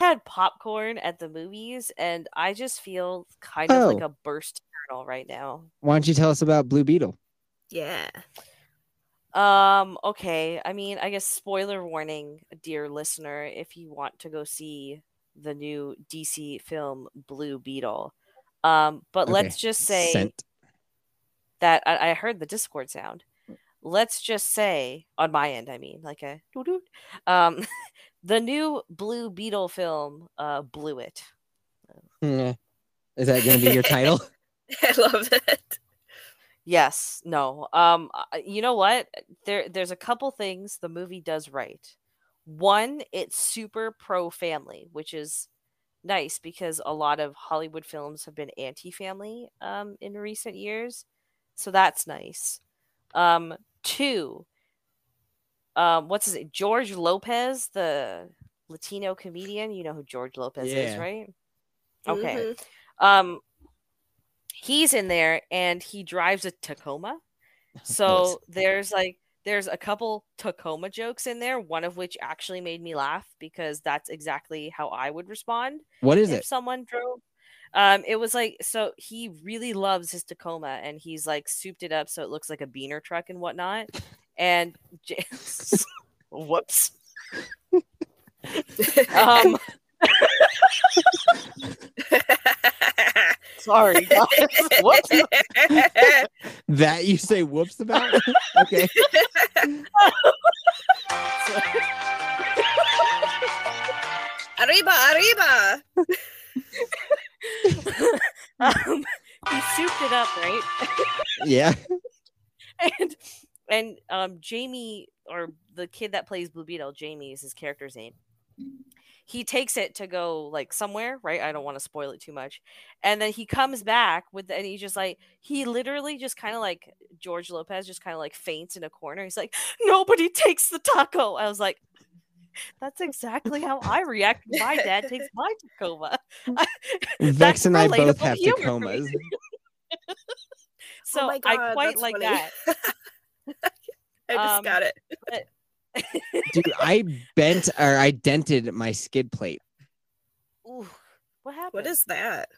had popcorn at the movies and I just feel kind of Oh. like a burst turtle right now. Why don't you tell us about Blue Beetle? Yeah. Um, okay. I mean, I guess spoiler warning, dear listener, if you want to go see the new DC film Blue Beetle. Um, but Okay. let's just say Scent. that I, I heard the Discord sound. Let's just say on my end, I mean, like a doo-doo. um, the new Blue Beetle film uh blew it. Yeah. Is that going to be your title? I love it. Yes, no. Um, you know what? There, there's a couple things the movie does right. One, it's super pro family, which is nice because a lot of Hollywood films have been anti-family um in recent years, so that's nice. Um, two, um, what's his name? George Lopez, the Latino comedian. You know who George Lopez is, right? Okay. Mhm. Um, he's in there and he drives a Tacoma. So there's like there's a couple Tacoma jokes in there, one of which actually made me laugh because that's exactly how I would respond What is if it? someone drove. Um, it was like so he really loves his Tacoma and he's like souped it up so it looks like a beaner truck and whatnot. And J- whoops. um, sorry, guys. Whoops. That you say whoops about? okay. arriba, arriba. um, he souped it up, right? Yeah. And and um Jamie or the kid that plays Blue Beetle, Jamie is his character's name. He takes it to go like somewhere, right? I don't want to spoil it too much. And then he comes back with and he's just like he literally just kind of like George Lopez just kind of like faints in a corner. He's like, "Nobody takes the taco." I was like, that's exactly how I react. My dad takes my Tacoma. Vex and I both relatable have humor for me. Tacomas. So oh my I quite like funny. that. I just Um, got it. Dude, I bent or I dented my skid plate. Ooh, what happened? What is that?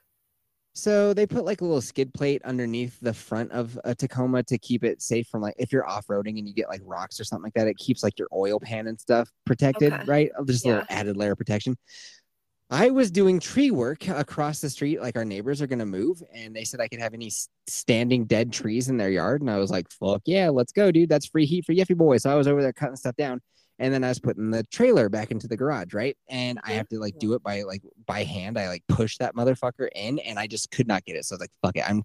So they put like a little skid plate underneath the front of a Tacoma to keep it safe from like if you're off-roading and you get like rocks or something like that, it keeps like your oil pan and stuff protected, Okay. right? Just a little added layer of protection. I was doing tree work across the street, like our neighbors are gonna move, and they said I could have any standing dead trees in their yard, and I was like, "Fuck yeah, let's go, dude! That's free heat for Yeffy boy." So I was over there cutting stuff down, and then I was putting the trailer back into the garage, right? And I have to like do it by like by hand. I like push that motherfucker in, and I just could not get it. So I was like, "Fuck it!" I'm.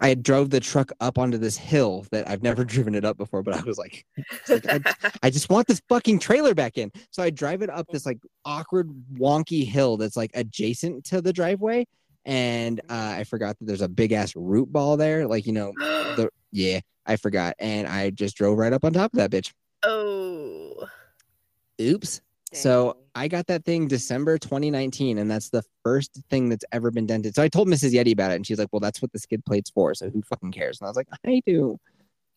I drove the truck up onto this hill that I've never driven it up before, but I was like, it's like, I, I just want this fucking trailer back in. So I drive it up this like awkward, wonky hill that's like adjacent to the driveway. And uh, I forgot that there's a big ass root ball there. Like, you know, the yeah, I forgot. And I just drove right up on top of that bitch. oh. Oops. So I got that thing December 2019, and that's the first thing that's ever been dented. So I told Mrs. Yeti about it, and she's like, Well, that's what the skid plate's for. So who fucking cares? And I was like, I do.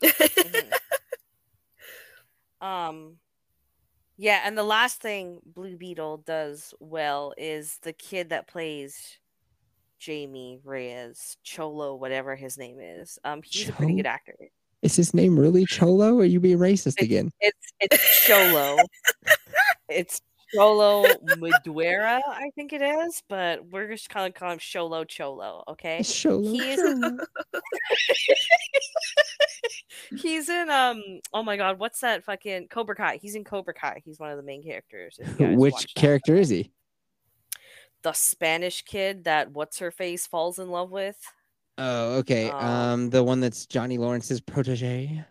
Um yeah and the last thing blue beetle does well is the kid that plays jamie reyes cholo whatever his name is um he's a pretty good actor Is his name really Cholo? Or are you being racist again? it's it's cholo it's cholo maduera i think it is but we're just kind of call him cholo cholo okay Cholo. He is- Cholo. He's in um oh my god, what's that fucking Cobra Kai? He's in Cobra Kai. He's one of the main characters. if you guys Which character is he? The Spanish kid that what's her face falls in love with. Oh, okay. Um, Um, the one that's Johnny Lawrence's protege.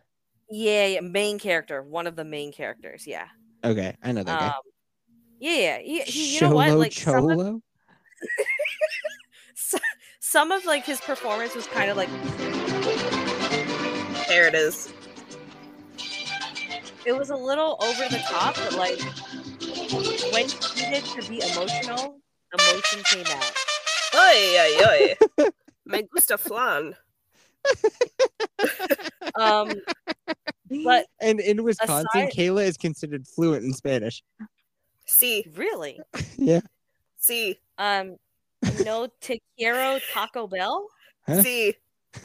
Yeah, yeah, main character, one of the main characters. Yeah. Okay, I know that guy. Um, Yeah, yeah. He, he- you know what? Cholo some of, Cholo. some of like his performance was kind of like There it is. it was a little over the top, but like when he needed to be emotional, emotion came out. Oy, oy, oy. Me gusta flan. Um, but And in Wisconsin, Aside- Kayla is considered fluent in Spanish. See, really, yeah. see, um, no know, Te quiero Taco Bell. Huh? see.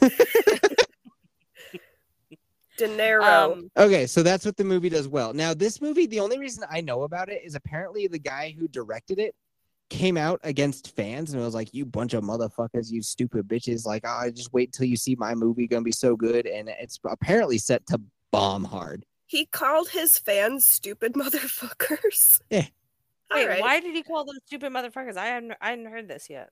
Dinero. Um, Okay, so that's what the movie does well. Now, this movie, the only reason I know about it is apparently the guy who directed it came out against fans and was like, "You bunch of motherfuckers, you stupid bitches! Like, oh, just wait till you see my movie, gonna be so good." And it's apparently set to bomb hard. he called his fans stupid motherfuckers. Yeah. wait, Alright. why did he call them stupid motherfuckers? I hadn't, I hadn't heard this yet.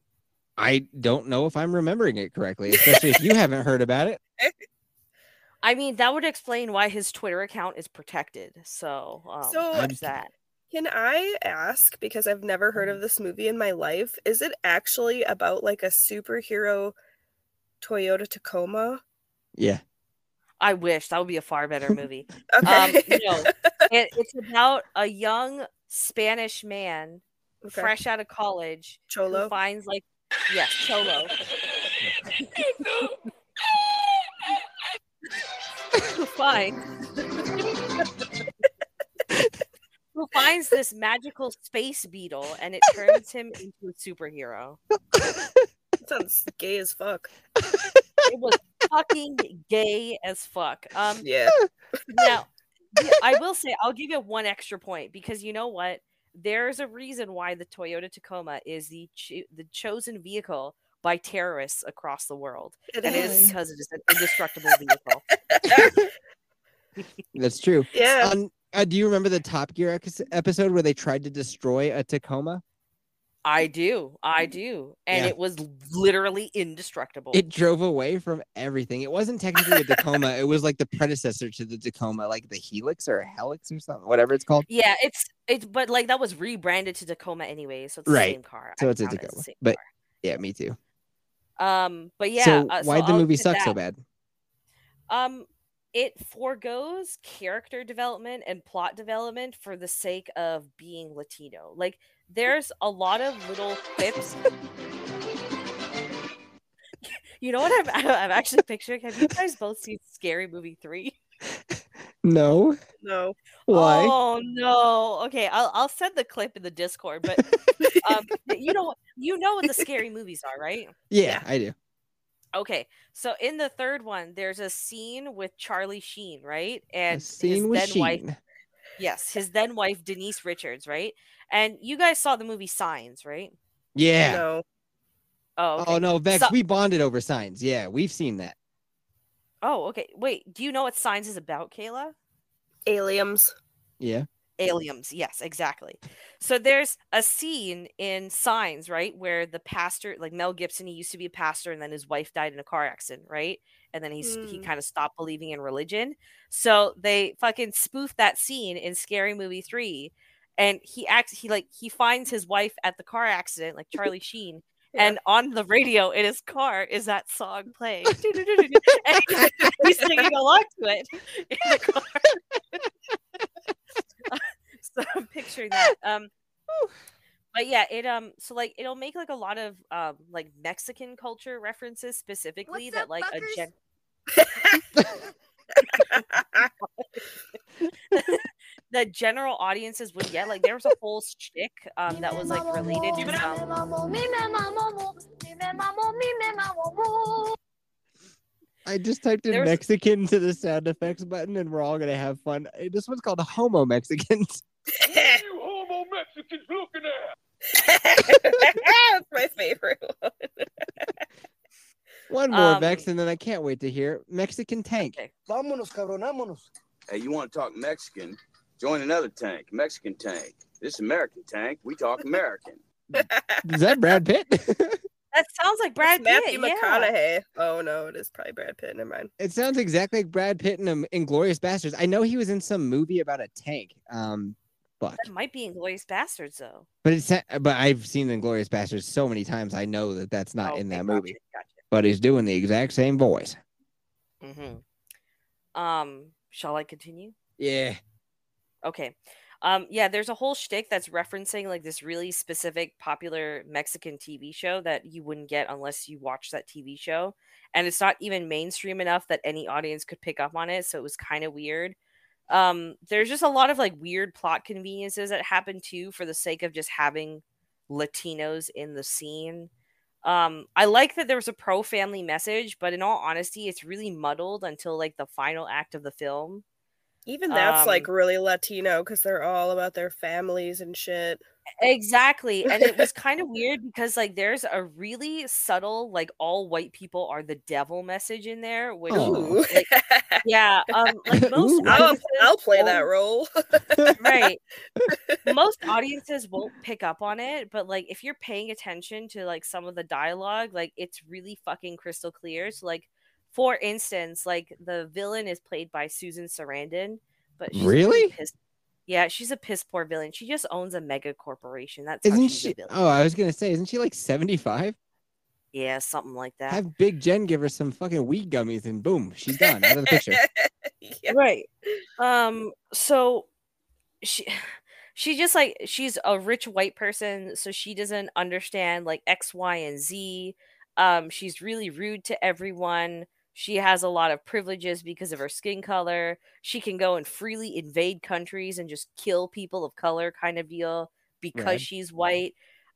I don't know if I'm remembering it correctly, especially if you haven't heard about it. I mean, that would explain why his Twitter account is protected. So, um, So- there's that. Can I ask, because I've never heard of this movie in my life, is it actually about like a superhero Toyota Tacoma? Yeah, I wish that would be a far better movie. Okay. um, no, it, it's about a young Spanish man, Okay. fresh out of college, who Cholo. finds like yes, cholo. who finds who finds this magical space beetle and it turns him into a superhero. Sounds gay as fuck. It was fucking gay as fuck. Um Yeah. now I will say I'll give you one extra point because you know what? There's a reason why the Toyota Tacoma is the cho- the chosen vehicle by terrorists across the world, It and it is is. because it is an indestructible vehicle. that's true. Yeah. On, uh, do you remember the Top Gear ex- episode where they tried to destroy a Tacoma? I do, I do, and Yeah. it was literally indestructible. It drove away from everything. It wasn't technically a Tacoma. it was like the predecessor to the Tacoma, like the Helix or Helix or something, whatever it's called. yeah, it's it's but like that was rebranded to Tacoma anyway, so it's the Right. same car. So I it's a count it as the Tacoma. But car. yeah, me too. um, but yeah, so uh, why'd the I'll movie suck so bad? Um, it foregoes character development and plot development for the sake of being Latino. Like, there's a lot of little quips. you know what I'm, I'm actually picturing? Have you guys both seen Scary Movie 3? No. No. Why? Oh no. Okay, I'll I'll send the clip in the Discord, but um you know you know what the scary movies are, right? yeah, yeah. I do. Okay, so in the third one, there's a scene with Charlie Sheen, right? And A And scene his with then wife, Sheen. Yes, his then wife Denise Richards, right? And you guys saw the movie Signs, right? Yeah. No. Oh, oh okay. Oh no, Vex, So- we bonded over signs. Yeah, we've seen that. oh, okay. Wait, do you know what Signs is about, Kayla? Aliens. Yeah. Aliens, yes, exactly. So there's a scene in Signs, right, where the pastor, like Mel Gibson, he used to be a pastor, and then his wife died in a car accident, right? And then he's he Mm. kind of stopped believing in religion. So they fucking spoofed that scene in Scary Movie three, and he acts he like he finds his wife at the car accident, like Charlie Sheen. Yeah. And on the radio in his car is that song playing. and he's singing along to it in the car. so I'm picturing that. Um, but yeah, it um, so like it'll make like a lot of um, like Mexican culture references specifically What's that up, like a fuckers? gen- that general audiences would get. Like there was a whole shtick um that was like related to um, I just typed in There's- Mexican to the sound effects button and we're all gonna have fun. This one's called Homo Mexicans. you homo Mexicans looking at? That's my favorite one. One more Um, Vex, and then I can't wait to hear Mexican Tank. Okay. Vámonos, cabrón, vámonos. Hey, you want to talk Mexican? Join another tank, Mexican tank. This American tank, we talk American. Is that Brad Pitt? that sounds like Brad It's Pitt. Matthew yeah. McConaughey. Oh no, it is probably Brad Pitt. Never mind. it sounds exactly like Brad Pitt in um, Inglourious Basterds. I know he was in some movie about a tank. Um, fuck. That might be Inglourious Basterds though. But it's but I've seen the Inglourious Basterds so many times. I know that that's not Oh, in that gotcha, movie. Gotcha. But he's doing the exact same voice. Mm-hmm. Um, shall I continue? Yeah. Okay. Um, yeah, there's a whole shtick that's referencing like this really specific popular Mexican TV show that you wouldn't get unless you watch that TV show. And it's not even mainstream enough that any audience could pick up on it. So it was kind of weird. Um, there's just a lot of like weird plot conveniences that happen too for the sake of just having Latinos in the scene. Um, I like that there was a pro family message, but in all honesty, it's really muddled until like the final act of the film. Even that's like Um, really Latino because they're all about their families and shit. Exactly. And it was kind of weird because like there's a really subtle like all white people are the devil message in there, which Oh. Like, yeah, um like most I'll, I'll play that role. right. most audiences won't pick up on it, but like if you're paying attention to like some of the dialogue, like it's really fucking crystal clear. So like for instance, like the villain is played by Susan Sarandon, but she's a Really? piss- yeah, she's a piss poor villain. She just owns a mega corporation. That's how Isn't she? a villain. Oh, I was gonna say, isn't she like seventy five? Yeah, something like that. Have Big Jen give her some fucking weed gummies, and boom, she's done out of the picture. yeah. Right. Um so she she just like she's a rich white person so she doesn't understand like X, Y, and Z. Um she's really rude to everyone. She has a lot of privileges because of her skin color. She can go and freely invade countries and just kill people of color kind of deal because Rad. she's white.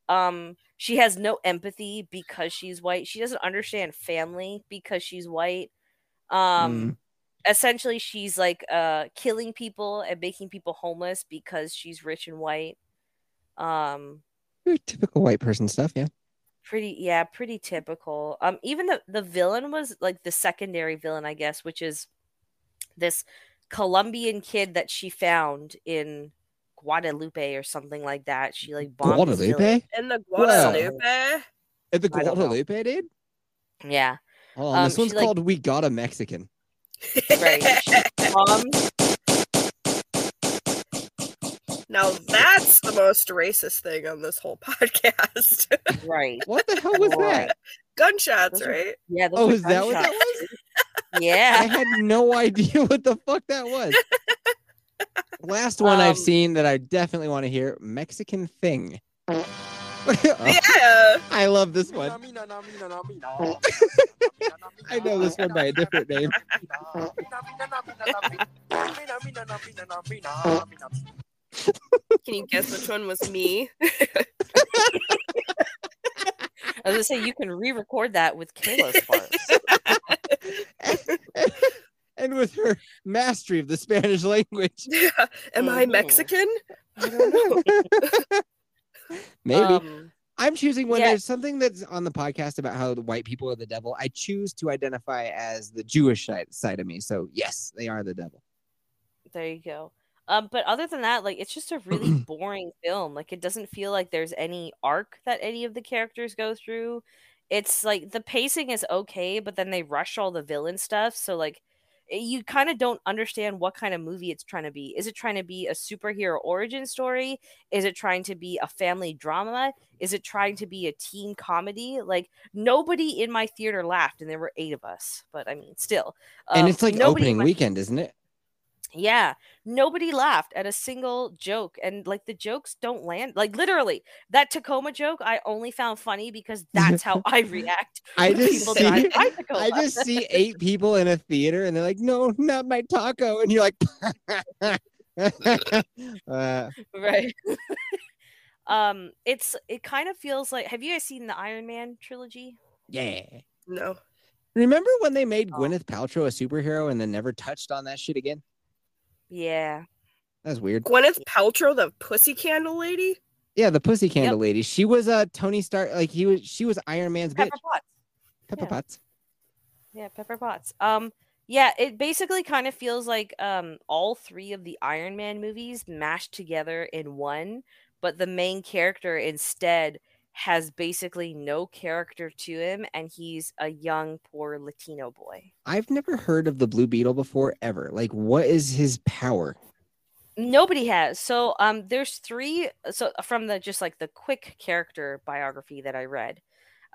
Um she has no empathy because she's white. She doesn't understand family because she's white. Um essentially she's like uh killing people and making people homeless because she's rich and white um typical white person stuff, yeah. Pretty yeah pretty typical um even the the villain was like the secondary villain i guess which is this colombian kid that she found in guadalupe or something like that she like bombed this. Guadalupe? And the Wow. Guadalupe. At the I. Guadalupe, dude? yeah oh Um, this one's she, like- called We Got a Mexican. right she bombed now that's the most racist thing on this whole podcast. right What the hell was Right. that? Gunshots, Those are- right? yeah those Oh, were is that what that was? yeah. I had no idea what the fuck that was. Last one I've Um, seen that I definitely want to hear Mexican Thing. Yeah. I love this one. I know this one by a different name. Can you guess which one was me? I was gonna say you can re-record that with Kayla's parts. and with her mastery of the Spanish language. Yeah. Am I Mhm. Mexican? I don't know. Maybe. Um, I'm choosing when yeah. there's something that's on the podcast about how the white people are the devil. I choose to identify as the Jewish side, side of me. So yes, they are the devil. there you go. Um, but other than that, like it's just a really boring film. Like it doesn't feel like there's any arc that any of the characters go through. It's like the pacing is okay, but then they rush all the villain stuff. So like you kind of don't understand what kind of movie it's trying to be. Is it trying to be a superhero origin story? Is it trying to be a family drama? Is it trying to be a teen comedy? Like nobody in my theater laughed, and there were eight of us. But I mean, still, and um, it's like opening my- weekend, isn't it? Yeah, nobody laughed at a single joke, and like the jokes don't land. Like literally, that Tacoma joke I only found funny because that's how I react. I just see, drive by Tacoma. I just see eight people in a theater and they're like, no, not my taco. And you're like, uh, right. um, it's it kind of feels like. Have you guys seen the Iron Man trilogy? yeah. No. Remember when they made Oh. Gwyneth Paltrow a superhero and then never touched on that shit again? Yeah, That's weird. Gwyneth Paltrow, the pussy candle lady? Yeah, the pussy candle lady. She was a uh, Tony Stark. Like he was. She was Iron Man's bitch. Pepper Potts. Pepper yeah. Potts. Yeah, Pepper Potts. Um, yeah, it basically kind of feels like um all three of the Iron Man movies mashed together in one, but the main character instead has basically no character to him, and he's a young, poor Latino boy. I've never heard of the Blue Beetle before ever. Like, what is his power? Nobody has. So um there's three so from the just like the quick character biography that I read.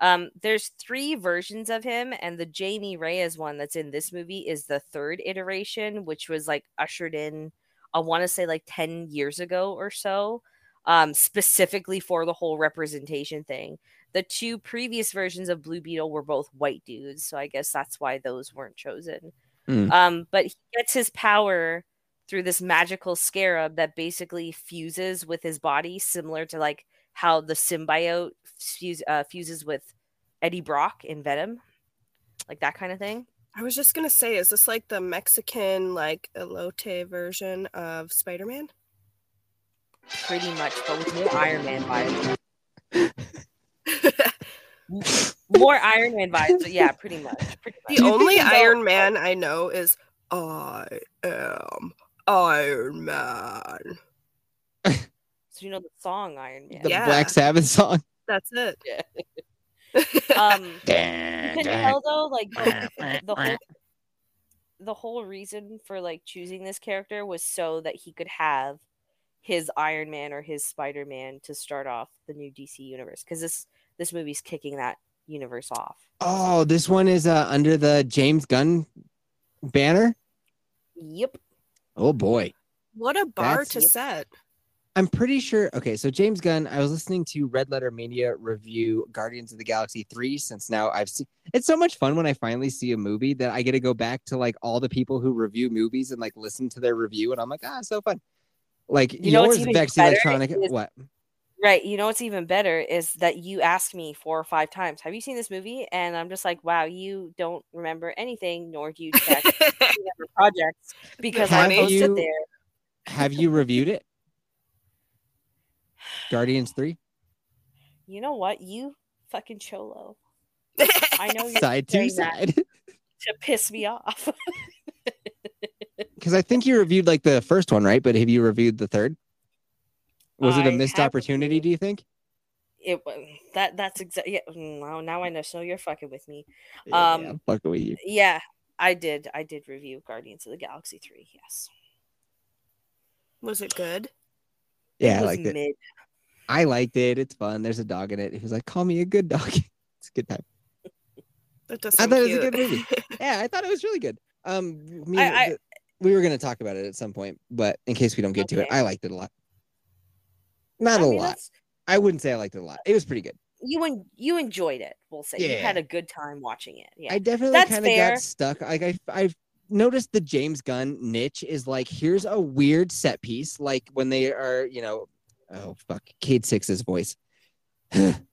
Um there's three versions of him and the Jamie Reyes one that's in this movie is the third iteration which was like ushered in I want to say like 10 years ago or so um specifically for the whole representation thing. The two previous versions of Blue Beetle were both white dudes, so I guess that's why those weren't chosen. Hmm. Um but he gets his power through this magical scarab that basically fuses with his body, similar to like how the symbiote fuse, uh, fuses with Eddie Brock in Venom, like that kind of thing. I was just gonna say, is this like the Mexican like elote version of Spider Man? Pretty much, but with more Iron Man vibes. More Iron Man vibes, but yeah, pretty much. Pretty much. The only Iron Man I know is I am Iron Man. So you know the song Iron Man. The Yeah. Black Sabbath song. That's it. Um, you can tell though, like the, the whole the whole reason for like choosing this character was so that he could have his Iron Man or his Spider Man to start off the new DC universe because this this movie's kicking that universe off. Oh, this one is uh, under the James Gunn banner. Yep. Oh boy. What a bar That's- to set. I'm pretty sure. Okay, so James Gunn, I was listening to Red Letter Mania review Guardians of the Galaxy 3 since now I've seen it's so much fun when I finally see a movie that I get to go back to like all the people who review movies and like listen to their review and I'm like, ah, so fun. Like You know what's yours, even Vex better Electronic. is- What? Right. You know what's even better is that you asked me four or five times, "Have you seen this movie?" And I'm just like, "Wow, you don't remember anything, nor do you check projects because I Have posted you- there." Have you reviewed it? Guardians 3? You know what? You fucking cholo. I know you're Side to saying that side. to piss me off. Because I think you reviewed like the first one, right? But have you reviewed the third? Was it a I missed have opportunity, do you think? it wa- that that's exactly yeah, now now I know so you're fucking with me. Yeah, Um, I'm fucking with you. Yeah, I did. I did review Guardians of the Galaxy 3. Yes. Was it good? Yeah, I was liked it. I liked it. It's fun. There's a dog in it. He was like, "Call me a good dog." it's a good time. That does I sound thought it was a good movie. Yeah, I thought it was really good. Um, me, I- I- the- we were gonna talk about it at some point, but in case we don't get to it, I liked it a lot. Not I a mean, lot. that's- I wouldn't say I liked it a lot. It was pretty good. You en- you enjoyed it. We'll say you Yeah. had had a good time watching it. Yeah. I definitely kind of got stuck. Like I, I've noticed the James Gunn niche is like here's a weird set piece, like when they are, you know, oh fuck, Cade Six's voice.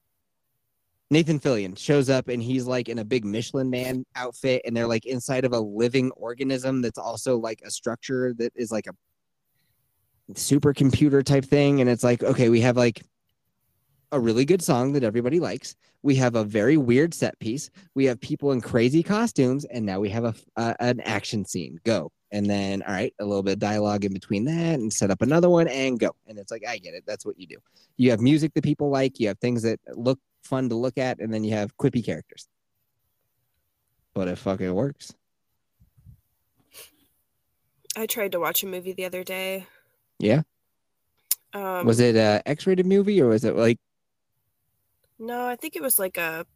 Nathan Fillion shows up and he's like in a big Michelin man outfit, and they're like inside of a living organism that's also like a structure that is like a supercomputer type thing. And it's like, okay, we have like a really good song that everybody likes. We have a very weird set piece. We have people in crazy costumes, and now we have a an action scene. Go, and then all right, a little bit of dialogue in between that, and set up another one, and go. And it's like I get it. That's what you do. You have music that people like. You have things that look fun to look at, and then you have quippy characters. But it fucking works. I tried to watch a movie the other day. Yeah. Um, was it a X-rated movie or was it like No, I think it was like a.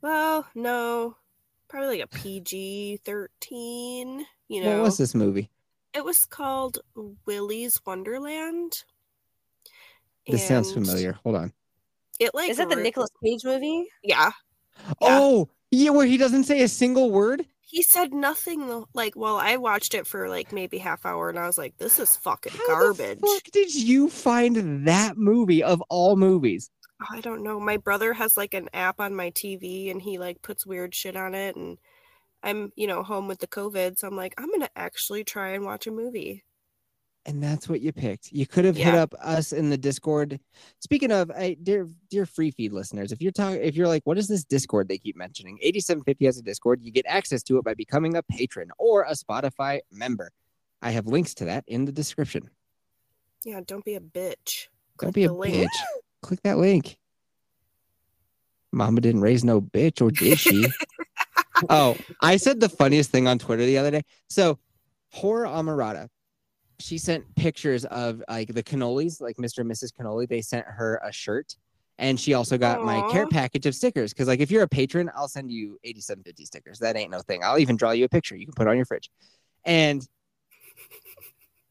Well, no, probably like a PG thirteen. You know, what was this movie? it was called Willy's Wonderland. This sounds familiar. Hold on. It like Is that the re- Nicolas Cage movie? Yeah, Yeah. Oh, yeah, where he doesn't say a single word. he said nothing. Like, well, I watched it for like maybe half hour, and I was like, "This is fucking How garbage." the fuck did you find that movie of all movies? I don't know. My brother has like an app on my TV, and he like puts weird shit on it, and I'm you know home with the COVID, so I'm like, I'm gonna actually try and watch a movie. And that's what you picked. You could have hit up us in the Discord. Speaking of, I, dear dear free feed listeners, if you're talking, if you're like, what is this Discord they keep mentioning? 8750 has a Discord. You get access to it by becoming a patron or a Spotify member. I have links to that in the description. Yeah, don't be a bitch. Don't Click be a link. bitch. Click that link. Mama didn't raise no bitch, or did she? oh, I said the funniest thing on Twitter the other day. So, Horror Amarada she sent pictures of like the cannolis, like Mr. and Mrs. Cannoli. They sent her a shirt, and she also got my care package of stickers. Because like if you're a patron, I'll send you 8750 stickers. That ain't no thing. I'll even draw you a picture you can put on your fridge. And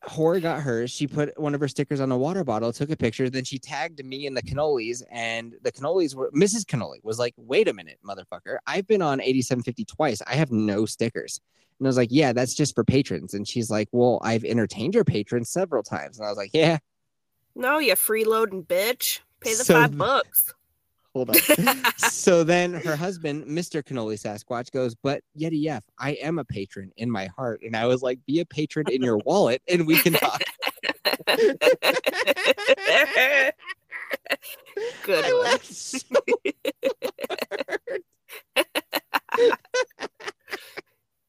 Hor got hers. She put one of her stickers on a water bottle, took a picture, then she tagged me and the cannolis, and the cannolis were Mrs. Cannoli was like, "Wait a minute, motherfucker! I've been on 8750 twice. I have no stickers." And I was like, "Yeah, that's just for patrons." And she's like, "Well, I've entertained your patrons several times." And I was like, "Yeah, No, you freeloading bitch. Pay the So- five bucks. Hold on." so then her husband, Mr. Cannoli Sasquatch, goes, But Yeti F, I am a patron in my heart. And I was like, Be a patron in your wallet and we can talk. Good I so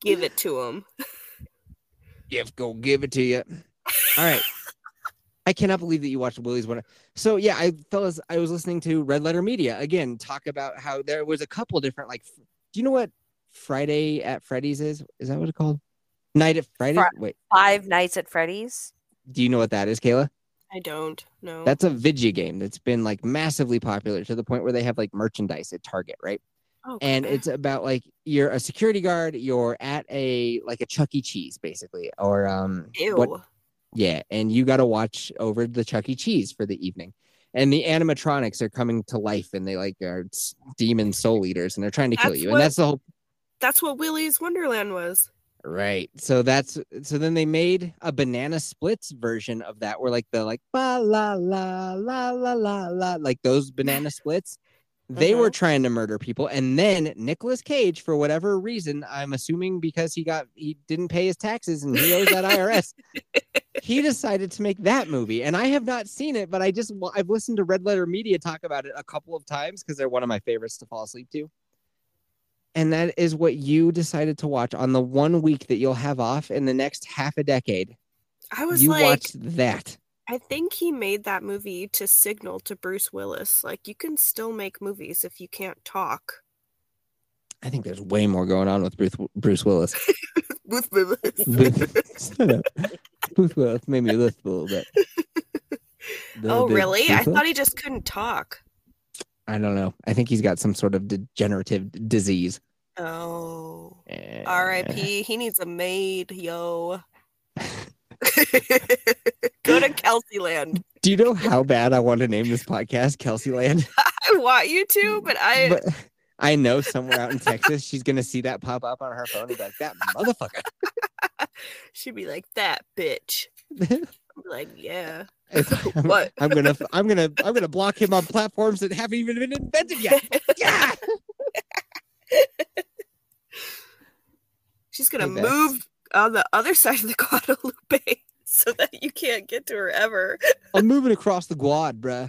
Give it to him. If go give it to you. All right. I cannot believe that you watched Willie's one. So yeah, I fellas, I was listening to Red Letter Media again talk about how there was a couple different like. f- Do you know what Friday at Freddy's is? Is that what it's called? Night at Friday. Fri- Wait, Five Nights at Freddy's. do you know what that is, Kayla? I don't know. That's a video game that's been like massively popular to the point where they have like merchandise at Target, right? And it's about like you're a security guard, you're at a like a Chuck E. Cheese, basically, or um, ew. what- yeah, and you got to watch over the Chuck E. Cheese for the evening. And the animatronics are coming to life, and they like are demon soul eaters, and they're trying to kill you. what- And that's the whole That's what Willy's Wonderland was. right. So that's so then they made a banana splits version of that, where like the like ba la la la la la la like those banana splits. They were Uh-huh. trying to murder people, and then Nicolas Cage, for whatever reason, I'm assuming because he got he didn't pay his taxes and he owes that IRS, he decided to make that movie. And I have not seen it, but I just I've listened to Red Letter Media talk about it a couple of times because they're one of my favorites to fall asleep to. And that is what you decided to watch on the one week that you'll have off in the next half a decade. I was You like, watched that. I think he made that movie to signal to Bruce Willis, like you can still make movies if you can't talk. I think there's way more going on with Bruce, Bruce Willis. Bruce Willis. Bruce Willis made me lisp a little bit. The- oh, the really? I Willis? thought he just couldn't talk. I don't know. I think he's got some sort of degenerative disease. Oh. Eh. R.I.P. He needs a maid, yo. Go to Kelsey Land. Do you know how bad I want to name this podcast Kelsey Land? I want you to, but I but I know somewhere out in Texas, she's gonna see that pop up on her phone and be like, "That motherfucker." She'd be like that bitch. Like, yeah. I'm, What? I'm gonna, I'm gonna, I'm gonna block him on platforms that haven't even been invented yet. Yeah. She's gonna Hey, move on the other side of the Guadalupe so that you can't get to her ever. I'm moving across the quad, bruh.